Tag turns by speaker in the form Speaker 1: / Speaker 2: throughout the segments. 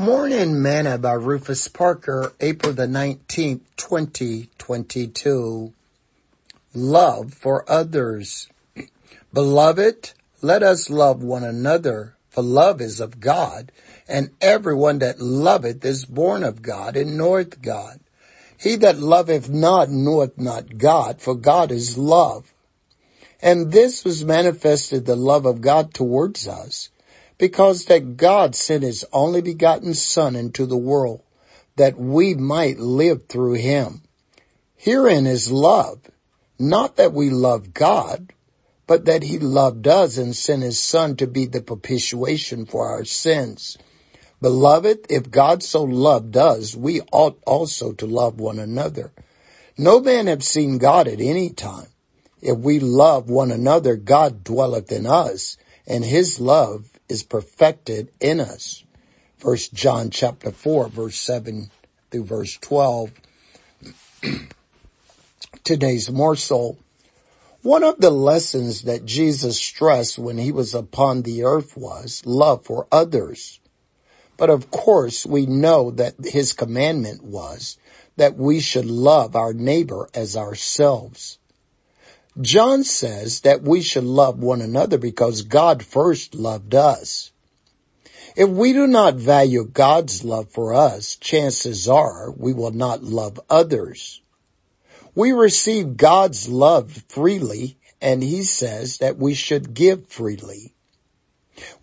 Speaker 1: Morning Manna by Rufus Parker, April the 19th, 2022. Love for others. Beloved, let us love one another, for love is of God, and everyone that loveth is born of God and knoweth God. He that loveth not knoweth not God, for God is love. And this was manifested the love of God towards us because that God sent his only begotten son into the world that we might live through him. Herein is love, not that we love God, but that he loved us and sent his son to be the propitiation for our sins. Beloved, if God so loved us, we ought also to love one another. No man have seen God at any time. If we love one another, God dwelleth in us, and his love is perfected in us. First John chapter 4 verse 7 through verse 12. Today's morsel. One of the lessons that Jesus stressed when he was upon the earth was love for others. But of course we know that his commandment was that we should love our neighbor as ourselves. John says that we should love one another because God first loved us. If we do not value God's love for us, chances are we will not love others. We receive God's love freely and he says that we should give freely.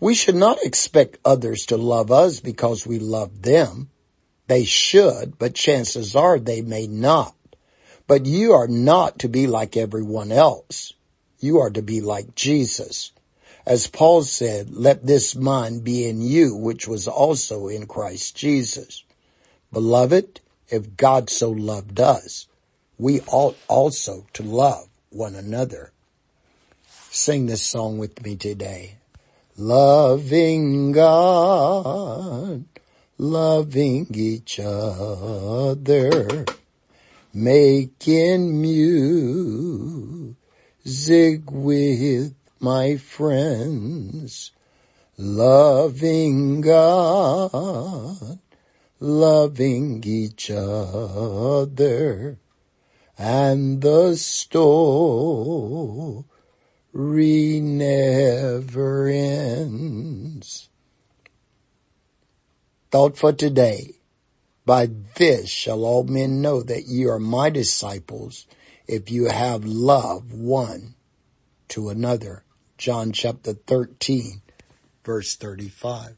Speaker 1: We should not expect others to love us because we love them. They should, but chances are they may not. But you are not to be like everyone else. You are to be like Jesus. As Paul said, let this mind be in you, which was also in Christ Jesus. Beloved, if God so loved us, we ought also to love one another. Sing this song with me today. Loving God, loving each other making music with my friends, loving God, loving each other, and the story never ends. Thought for today. By this shall all men know that ye are my disciples if you have love one to another. John chapter 13 verse 35.